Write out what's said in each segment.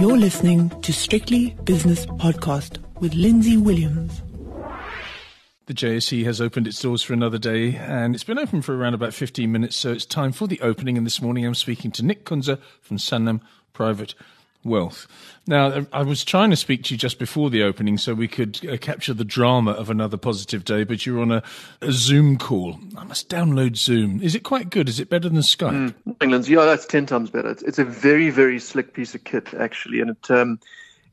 You're listening to Strictly Business Podcast with Lindsay Williams. The JSE has opened its doors for another day, and it's been open for around about 15 minutes, so it's time for the opening. And this morning I'm speaking to Nick Kunze from Sanlam Private wealth. Now, I was trying to speak to you just before the opening so we could uh, capture the drama of another positive day, but you're on a, a, Zoom call. I must download Zoom. Is it quite good? Is it better than Skype? Mm, England's, yeah, that's 10 times better. It's, it's, a very, very slick piece of kit, actually, and it, um,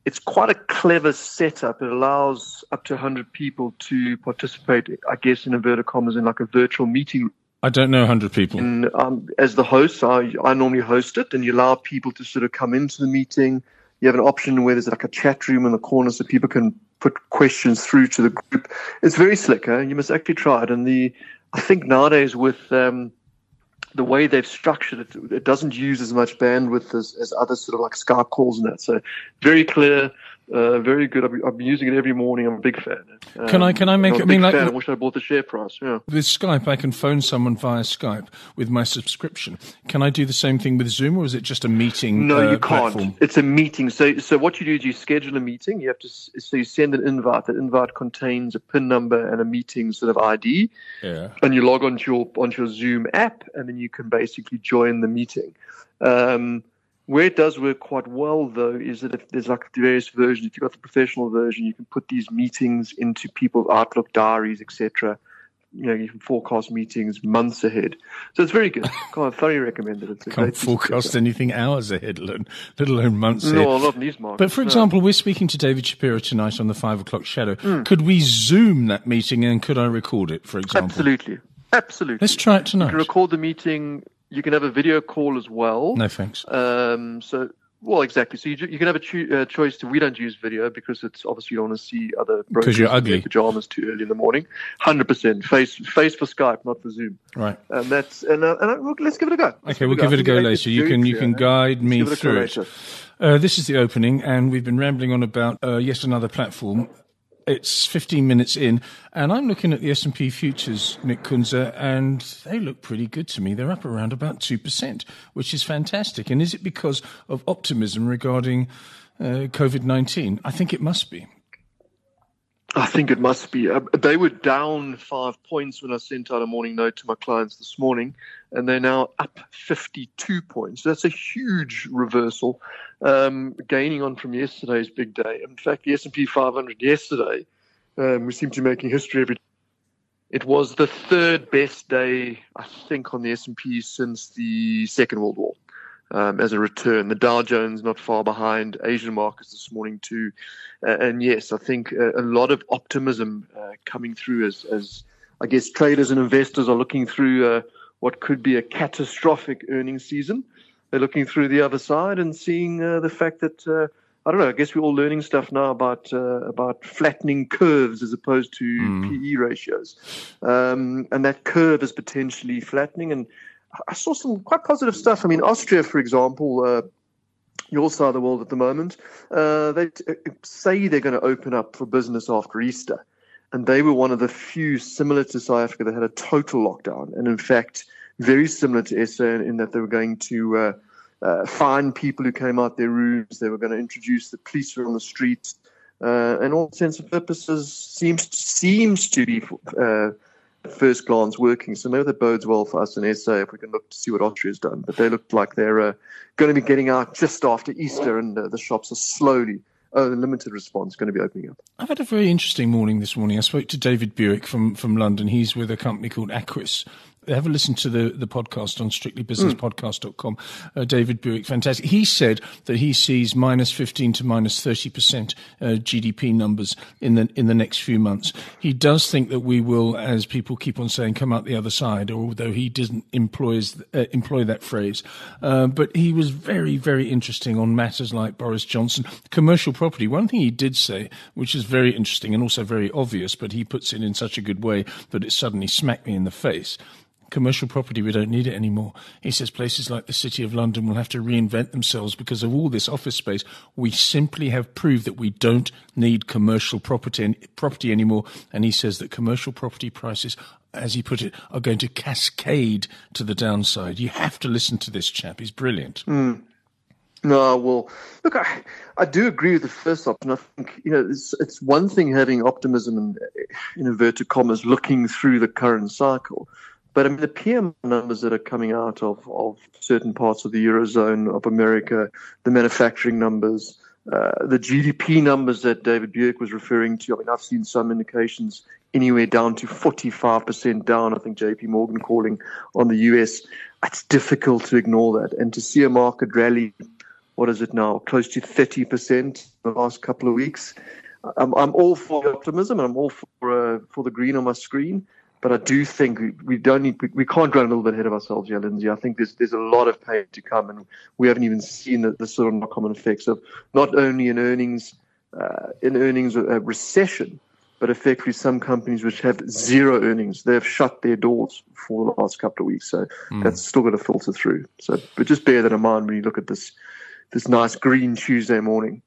it's quite a clever setup. It allows up to 100 people to participate, I guess, in inverted commas, in like a virtual meeting I don't know 100 people. Um, as the host, I, I normally host it, and you allow people to sort of come into the meeting. You have an option where there's like a chat room in the corner so people can put questions through to the group. It's very slick. Huh? You must actually try it. And the I think nowadays with um, the way they've structured it, it doesn't use as much bandwidth as, as other sort of like Skype calls and that. So very clear, uh, very good. I've, I've, been using it every morning. I'm a big fan. Um, can I? Can I make? I'm I mean, like, fan. I wish I bought the share price. Yeah. With Skype, I can phone someone via Skype with my subscription. Can I do the same thing with Zoom, or is it just a meeting? No, uh, you can't. Platform? It's a meeting. So, so what you do is you schedule a meeting. You have to. So you send an invite. That invite contains a PIN number and a meeting sort of ID. Yeah. And you log onto your onto your Zoom app, and then you can basically join the meeting. Um, where it does work quite well, though, is that if there's like the various versions, if you've got the professional version, you can put these meetings into people's Outlook diaries, etc. You know, you can forecast meetings months ahead. So it's very good. I thoroughly recommend it. It's a Can't forecast anything hours ahead, let alone months no, ahead. No, not in these markets. But for no. example, we're speaking to David Shapiro tonight on the five o'clock shadow. Mm. Could we Zoom that meeting and could I record it, for example? Absolutely. Absolutely. Let's try it tonight. You can record the meeting you can have a video call as well. No thanks. Um, so, well, exactly. So you, you can have a cho- uh, choice to. We don't use video because it's obviously you don't want to see other because you're ugly pajamas too early in the morning. Hundred percent face face for Skype, not for Zoom. Right. And that's and, uh, and uh, let's give it a go. Let's okay, we'll give it a go later. You can you can guide me through it. Uh, this is the opening, and we've been rambling on about uh, yet another platform it's 15 minutes in, and I'm looking at the S&P futures, Nick Kunze, and they look pretty good to me. They're up around about 2%, which is fantastic. And is it because of optimism regarding uh, COVID-19? I think it must be. I think it must be. Uh, they were down five points when I sent out a morning note to my clients this morning, and they're now up 52 points. That's a huge reversal, um, gaining on from yesterday's big day. In fact, the S&P 500 yesterday, um, we seem to be making history every. It was the third best day, I think, on the S&P since the Second World War um, as a return. The Dow Jones not far behind Asian markets this morning too, uh, and yes, I think a, a lot of optimism uh, coming through as, as I guess traders and investors are looking through uh, what could be a catastrophic earnings season. They're looking through the other side and seeing uh, the fact that. Uh, I don't know. I guess we're all learning stuff now about uh, about flattening curves as opposed to mm. PE ratios, um, and that curve is potentially flattening. And I saw some quite positive stuff. I mean, Austria, for example, uh, your side of the world at the moment, uh, they t- uh, say they're going to open up for business after Easter. And they were one of the few similar to South Africa that had a total lockdown. And in fact, very similar to SA in, in that they were going to uh, uh, fine people who came out their rooms. They were going to introduce the police were on the streets. Uh, and all intents of purposes seems seems to be uh, first glance working. So maybe that bodes well for us in SA if we can look to see what Austria's done. But they look like they're uh, going to be getting out just after Easter, and uh, the shops are slowly. Oh, the limited response going to be opening up. I've had a very interesting morning this morning. I spoke to David Buick from, from London. He's with a company called Aquis, have a listen to the, the podcast on strictlybusinesspodcast.com. Uh, David Buick, fantastic. He said that he sees minus 15 to minus 30% uh, GDP numbers in the, in the next few months. He does think that we will, as people keep on saying, come out the other side, although he doesn't employs, uh, employ that phrase. Uh, but he was very, very interesting on matters like Boris Johnson, commercial property. One thing he did say, which is very interesting and also very obvious, but he puts it in such a good way that it suddenly smacked me in the face commercial property, we don't need it anymore. He says places like the City of London will have to reinvent themselves because of all this office space. We simply have proved that we don't need commercial property, property anymore. And he says that commercial property prices, as he put it, are going to cascade to the downside. You have to listen to this chap. He's brilliant. Mm. No, well, look, I, I do agree with the first option. I think you know it's it's one thing having optimism and in inverted commas looking through the current cycle, but I mean the PM numbers that are coming out of of certain parts of the eurozone of America, the manufacturing numbers, uh, the GDP numbers that David Buick was referring to. I mean, I've seen some indications anywhere down to 45% down. I think JP Morgan calling on the US. It's difficult to ignore that. And to see a market rally what is it now, close to 30% in the last couple of weeks. I'm, I'm all for optimism and I'm all for uh, for the green on my screen, but I do think we, we don't need we, we, can't run a little bit ahead of ourselves here, Lindsay. I think there's there's a lot of pain to come, and we haven't even seen the, the sort of knock-on effects of not only in earnings uh, in earnings uh, recession, but effectively some companies which have zero earnings, they have shut their doors for the last couple of weeks. So mm. that's still going to filter through. So, but just bear that in mind when you look at this this nice green Tuesday morning.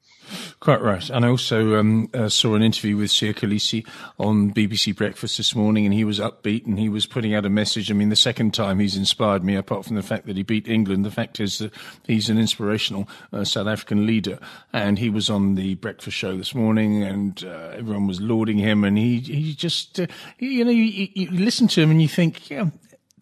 Quite right. And I also um, uh, saw an interview with Siya Kolisi on BBC Breakfast this morning, and he was upbeat and he was putting out a message. I mean, the second time he's inspired me, apart from the fact that he beat England, the fact is that he's an inspirational uh, South African leader. And he was on the breakfast show this morning, and uh, everyone was lauding him. And he, he just, uh, you know, you, you listen to him and you think, yeah,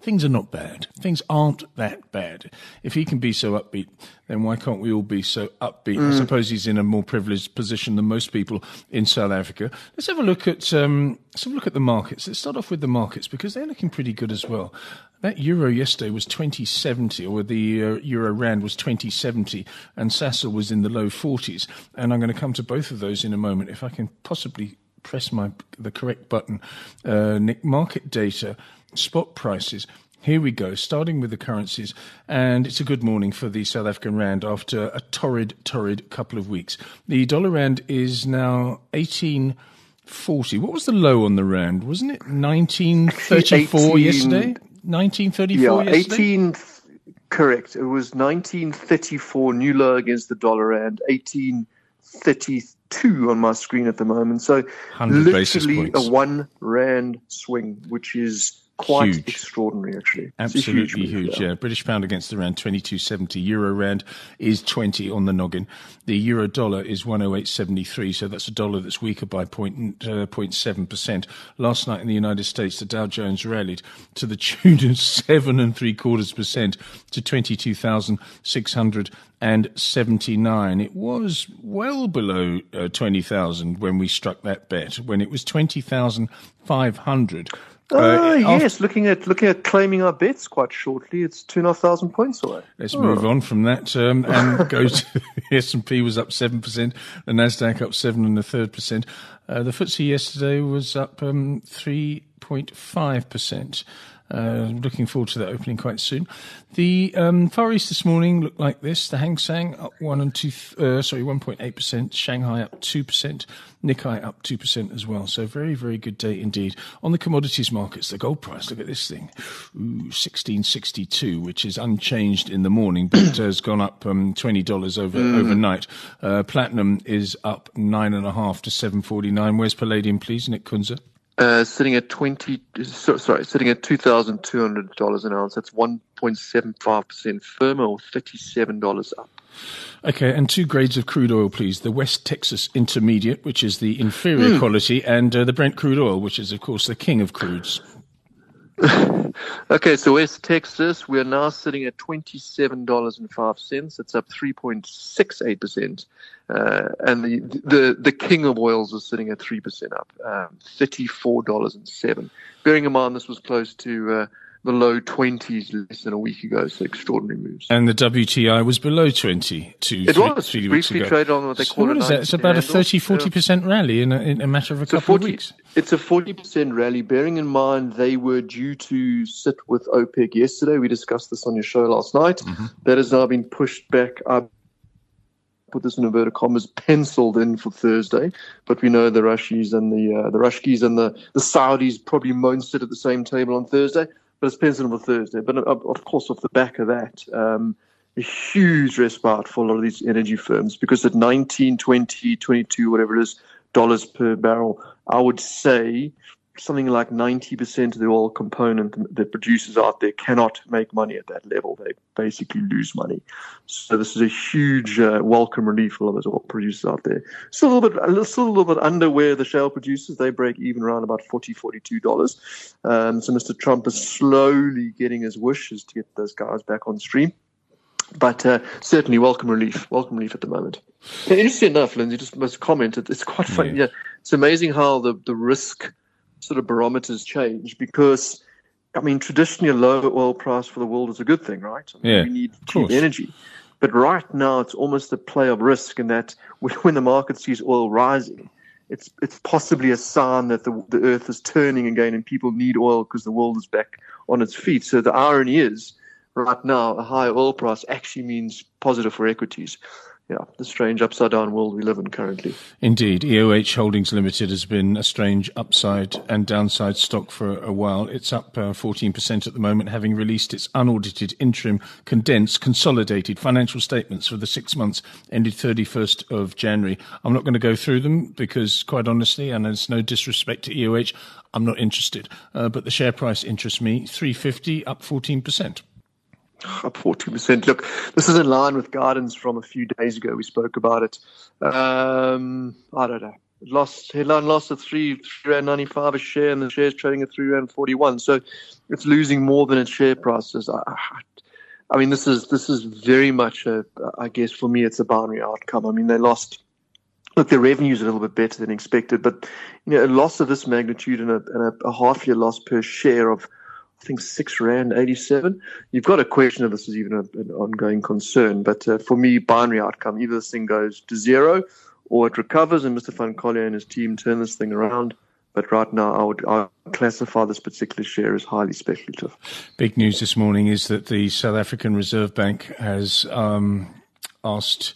things are not bad. Things aren't that bad. If he can be so upbeat, then why can't we all be so upbeat? Mm. I suppose he's in a more privileged position than most people in South Africa. Let's have a look at um, let's have a look at the markets. Let's start off with the markets because they're looking pretty good as well. That euro yesterday was 2070, or the uh, euro rand was 2070, and Sasol was in the low 40s. And I'm going to come to both of those in a moment. If I can possibly press my the correct button, uh, Nick, market data spot prices. Here we go, starting with the currencies. And it's a good morning for the South African Rand after a torrid, torrid couple of weeks. The dollar Rand is now 1840. What was the low on the Rand? Wasn't it 1934 18, yesterday? 1934 yeah, yesterday? 18, correct. It was 1934 new low against the dollar Rand, 1832 on my screen at the moment. So literally a one Rand swing, which is quite huge. extraordinary, actually. Absolutely huge, huge yeah. yeah. British pound against the rand, 22.70. Euro rand is 20 on the noggin. The euro dollar is 108.73, so that's a dollar that's weaker by point, uh, 0.7%. Last night in the United States, the Dow Jones rallied to the tune of seven and three quarters percent to 22,679. It was well below uh, 20,000 when we struck that bet, when it was 20,500 Oh, uh, yes, looking at looking at claiming our bets quite shortly. It's two and a half thousand points away. Let's oh. move on from that um, and go to the S and P was up seven percent, the Nasdaq up seven and a third percent. Uh, the FTSE yesterday was up um, three point five percent. Uh, looking forward to that opening quite soon. The um, Far East this morning looked like this: the Hang Seng up one and two, uh, sorry, one point eight percent. Shanghai up two percent. Nikkei up two percent as well. So very, very good day indeed. On the commodities markets, the gold price. Look at this thing, sixteen sixty two, which is unchanged in the morning, but has gone up um, twenty dollars over mm. overnight. Uh, platinum is up nine and a half to seven forty nine. Where's palladium, please, Nick Kunze? Uh, sitting at twenty, so, sorry, sitting at two thousand two hundred dollars an ounce. That's one point seven five percent firmer, or thirty-seven dollars up. Okay, and two grades of crude oil, please. The West Texas Intermediate, which is the inferior mm. quality, and uh, the Brent crude oil, which is, of course, the king of crudes. okay, so West Texas, we are now sitting at $27.05. It's up 3.68%. Uh, and the, the, the king of oils is sitting at 3% up, um, $34.07. Bearing in mind this was close to uh, low 20s less than a week ago. So extraordinary moves. And the WTI was below 20 two, it three, was. three weeks ago. traded on what they so call what is that? It's about a 30, 40% yeah. rally in a, in a matter of a it's couple a 40, of weeks. It's a 40% rally, bearing in mind they were due to sit with OPEC yesterday. We discussed this on your show last night. Mm-hmm. That has now been pushed back up put this in inverted commas, penciled in for Thursday. But we know the Russies and the uh, the Rushkis and the, the Saudis probably won't sit at the same table on Thursday but it's penciled for Thursday. But uh, of course, off the back of that, um, a huge respite for a lot of these energy firms because at 19, 20, 22, whatever it is, dollars per barrel, I would say something like 90% of the oil component that producers out there cannot make money at that level. They basically lose money. So this is a huge uh, welcome relief for all those oil producers out there. Still a little bit, still a little bit under where the shale producers. They break even around about 40 $42. Um, so Mr. Trump is slowly getting his wishes to get those guys back on stream. But uh, certainly welcome relief, welcome relief at the moment. And interesting enough, Lindsay just must comment. It's quite funny. Yeah. yeah, it's amazing how the, the risk sort of barometers change because, I mean, traditionally a low oil price for the world is a good thing, right? I mean, yeah, we need cheap energy. But right now, it's almost a play of risk in that when the market sees oil rising, it's it's possibly a sign that the, the earth is turning again and people need oil because the world is back on its feet. So the irony is, right now, a high oil price actually means positive for equities yeah, the strange upside down world we live in currently. Indeed. EOH Holdings Limited has been a strange upside and downside stock for a while. It's up uh, 14% at the moment, having released its unaudited interim condensed consolidated financial statements for the six months ended 31st of January. I'm not going to go through them because, quite honestly, and there's no disrespect to EOH, I'm not interested. Uh, but the share price interests me. 350 up 14% up 40%. Look, this is in line with guidance from a few days ago. We spoke about it. Um, I don't know. lost headline lost at three three rand ninety five a share, and the share's trading at three rand forty one. So it's losing more than its share prices. I, I mean, this is this is very much a. I guess for me, it's a binary outcome. I mean, they lost. Look, their revenues a little bit better than expected, but you know, a loss of this magnitude and a, and a half year loss per share of I think six rand eighty seven. You've got a question if this is even a, an ongoing concern, but uh, for me, binary outcome: either this thing goes to zero, or it recovers, and Mr. Van Coller and his team turn this thing around. But right now, I would, I would classify this particular share as highly speculative. Big news this morning is that the South African Reserve Bank has um, asked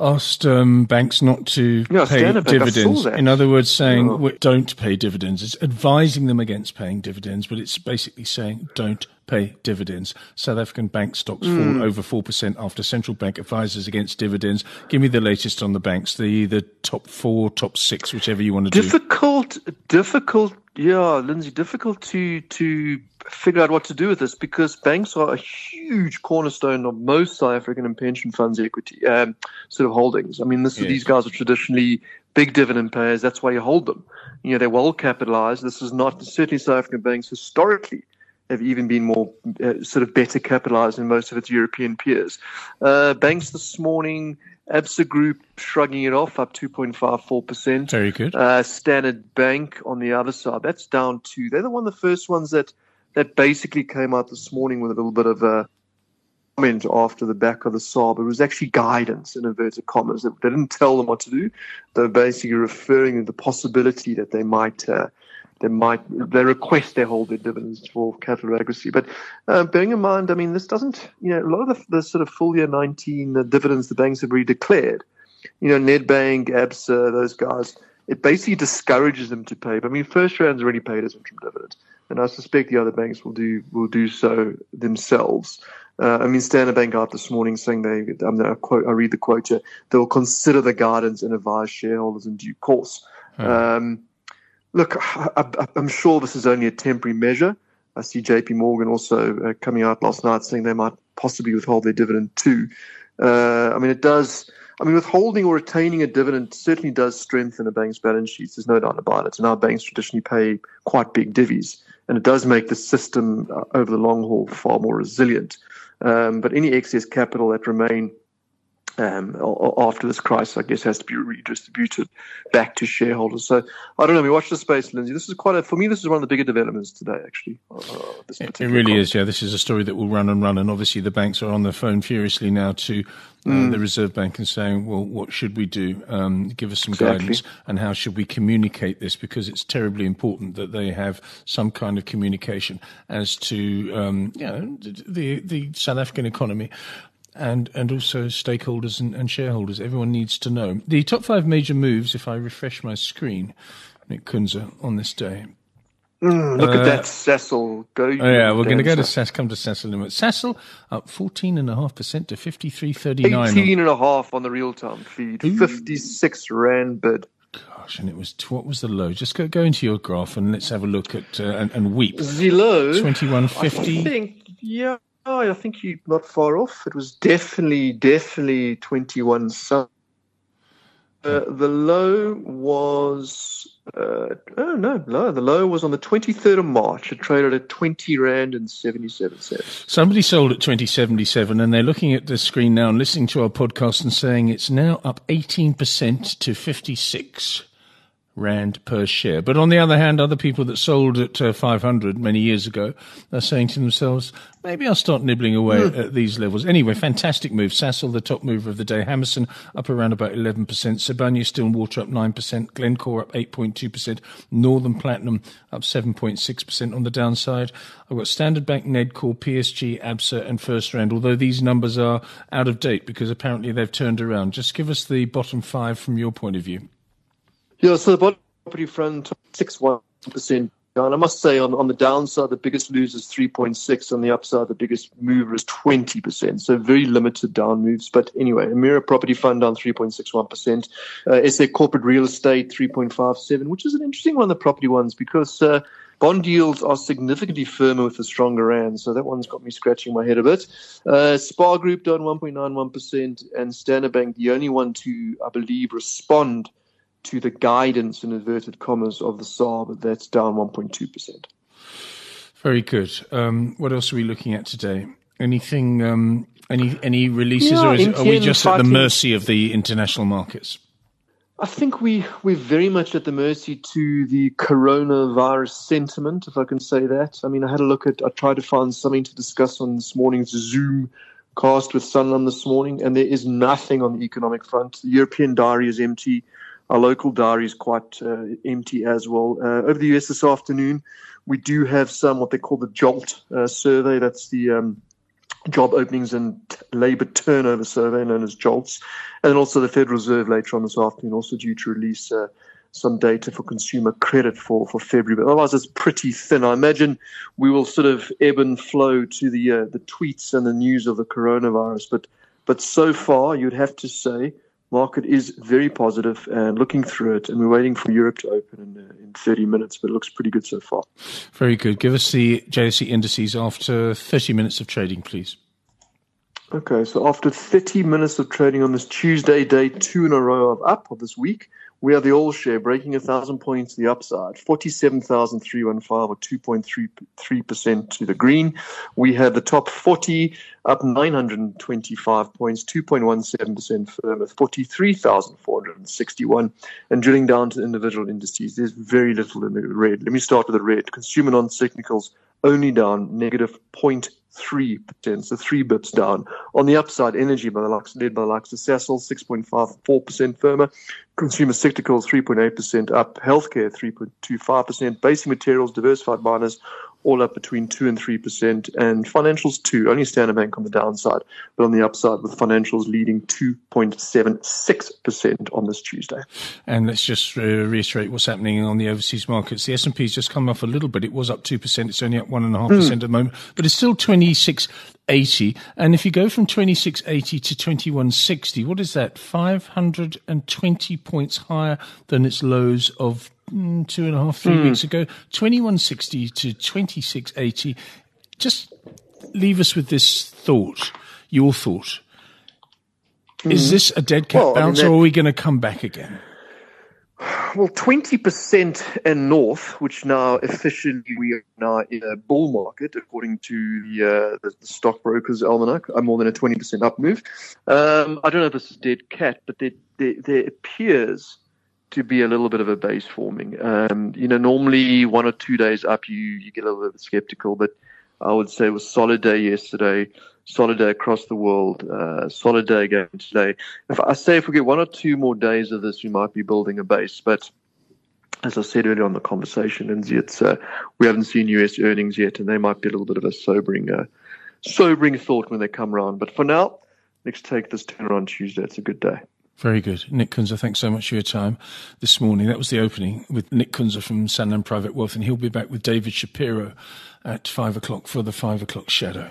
asked um, banks not to pay dividends. In other words, saying oh. don't pay dividends. It's advising them against paying dividends, but it's basically saying don't pay dividends. South African bank stocks mm. fall over 4% after central bank advises against dividends. Give me the latest on the banks, the, the top four, top six, whichever you want to difficult, do. Difficult, difficult, yeah, Lindsay, difficult to, to figure out what to do with this because banks are a huge cornerstone of most South African and pension funds equity um, sort of holdings. I mean, this, yes. these guys are traditionally big dividend payers. That's why you hold them. You know, they're well capitalized. This is not certainly South African banks historically have even been more uh, sort of better capitalized than most of its European peers. Uh, banks this morning, Absa Group shrugging it off, up 2.54%. Very good. Uh, Standard Bank on the other side, that's down two. They're the one of the first ones that that basically came out this morning with a little bit of a comment after the back of the SARB. It was actually guidance in inverted commas. They didn't tell them what to do. They were basically referring to the possibility that they might. Uh, they might they request they hold their dividends for capital adequacy. But uh, bearing in mind, I mean, this doesn't you know a lot of the, the sort of full year 19 uh, dividends the banks have already declared. You know, Nedbank, ABSA, those guys. It basically discourages them to pay. But I mean, FirstRand's already paid its interim dividends and I suspect the other banks will do will do so themselves. Uh, I mean, Standard Bank out this morning saying they, um, I, quote, I read the quote here, they will consider the guidance and advise shareholders in due course. Hmm. Um, look, I, am sure this is only a temporary measure. I see JP Morgan also uh, coming out last night saying they might possibly withhold their dividend too. Uh, I mean, it does. I mean, withholding or retaining a dividend certainly does strengthen a bank's balance sheets. There's no doubt about it. And our banks traditionally pay quite big divvies and it does make the system uh, over the long haul far more resilient. Um, but any excess capital that remain um, after this crisis, I guess, has to be redistributed back to shareholders. So I don't know. We watch the space, Lindsay. This is quite a, for me. This is one of the bigger developments today, actually. Uh, it, really is. Yeah, this is a story that will run and run, and obviously the banks are on the phone furiously now to uh, mm. the Reserve Bank and saying, "Well, what should we do? Um, give us some exactly. guidance, and how should we communicate this? Because it's terribly important that they have some kind of communication as to um, you know the the South African economy." And and also stakeholders and, and, shareholders. Everyone needs to know the top five major moves. If I refresh my screen, Nick Kunze on this day. Mm, look uh, at that, Sasol. Go. Oh yeah, we're going to go to Sasol. Come to Sasol in a. Sasol up fourteen and a half percent to fifty three thirty nine. Eighteen and a half on the real time feed. Fifty six rand bid. gosh, and it was what was the low? Just go go into your graph and let's have a look at uh, and, and weep. The low, twenty one fifty. I yeah, I think you're not far off. It was definitely definitely twenty one some. Uh, the low was uh, oh no, no, the low was on the 23rd of March. It traded at 20 rand and 77 cents. Somebody sold at 2077, and they're looking at the screen now and listening to our podcast and saying it's now up 18% to 56 rand per share. But on the other hand, other people that sold at uh, 500 many years ago are saying to themselves, maybe I'll start nibbling away mm. at, these levels. Anyway, fantastic move. Sasol, the top mover of the day. Hammerson up around about 11%. Sibanye Stillwater up 9%. Glencore up 8.2%. Northam Platinum up 7.6% on the downside. I've got Standard Bank, Nedcor, PSG, ABSA and First FirstRand, although these numbers are out of date because apparently they've turned around. Just give us the bottom five from your point of view. Yeah, so the bottom property front, six one percent down. I must say, on, on the downside, the biggest loser is 3.6. On the upside, the biggest mover is 20%. So very limited down moves. But anyway, Emira Property Fund down 3.61%. Uh, SA Corporate Real Estate 3.57, which is an interesting one, the property ones, because uh, bond yields are significantly firmer with the stronger rand. So that one's got me scratching my head a bit. Uh, Spar Group down 1.91%, and Standard Bank, the only one to, I believe, respond to the guidance in inverted commas of the SAR, but that's down 1.2%. Very good. Um, what else are we looking at today? Anything, um, any any releases, yeah, or is, are we just at the mercy of the international markets? I think we we're very much at the mercy to the coronavirus sentiment, if I can say that. I mean, I had a look at, I tried to find something to discuss on this morning's Zoom cast with Sanlam this morning, and there is nothing on the economic front. The European diary is empty. Our local diary is quite uh, empty as well. Uh, over the US this afternoon, we do have some what they call the JOLT uh, survey. That's the um, job openings and labour turnover survey, known as JOLTS, and also the Federal Reserve later on this afternoon, also due to release uh, some data for consumer credit for, for February. But otherwise, it's pretty thin. I imagine we will sort of ebb and flow to the uh, the tweets and the news of the coronavirus. But but so far, you'd have to say market is very positive and looking through it, and we're waiting for Europe to open in, uh, in 30 minutes, but it looks pretty good so far. Very good. Give us the JSE indices after 30 minutes of trading, please. Okay, so after 30 minutes of trading on this Tuesday, day two in a row of up of this week, we have the all share breaking a thousand points to the upside, 47,315 or 2.33% to the green. We have the top 40 up 925 points, 2.17% firm at 43,461. And drilling down to individual indices, there's very little in the red. Let me start with the red. Consumer non-cyclicals only down negative 0.3%, so three bips down. On the upside, energy by the likes, led by the likes of Sasol, 6.54% firmer. Consumer cyclicals, 3.8% up. Healthcare, 3.25%. Basic materials, diversified miners, all up between 2 and 3%, and financials 2, only Standard Bank on the downside, but on the upside with financials leading 2.76% on this Tuesday. And let's just uh, reiterate what's happening on the overseas markets. The S&P's just come off a little bit. It was up 2%. It's only up 1.5% mm. at the moment, but it's still 2680. And if you go from 2680 to 2160, what is that? 520 points higher than its lows of Mm, two and a half, three mm. weeks ago, 2160 to 2680. Just leave us with this thought, your thought. Mm. Is this a dead cat well, bounce I mean, or are we going to come back again? Well, 20% and north, which now officially we are now in a bull market, according to the, uh, the, stockbrokers almanac, are more than a 20% up move. Um, I don't know if this is dead cat, but there, there, there appears to be a little bit of a base forming. Um, you know, normally one or two days up, you, you get a little bit skeptical, but I would say it was solid day yesterday, solid day across the world, uh, solid day again today. If I say if we get one or two more days of this, we might be building a base. But as I said earlier on the conversation, Lindsay, it's uh, we haven't seen US earnings yet, and they might be a little bit of a sobering, uh, sobering thought when they come around. But for now, let's take this turn on Tuesday. It's a good day. Very good. Nick Kunze, thanks so much for your time this morning. That was the opening with Nick Kunze from Sanlam Private Wealth, and he'll be back with David Shapiro at five o'clock for the five o'clock shadow.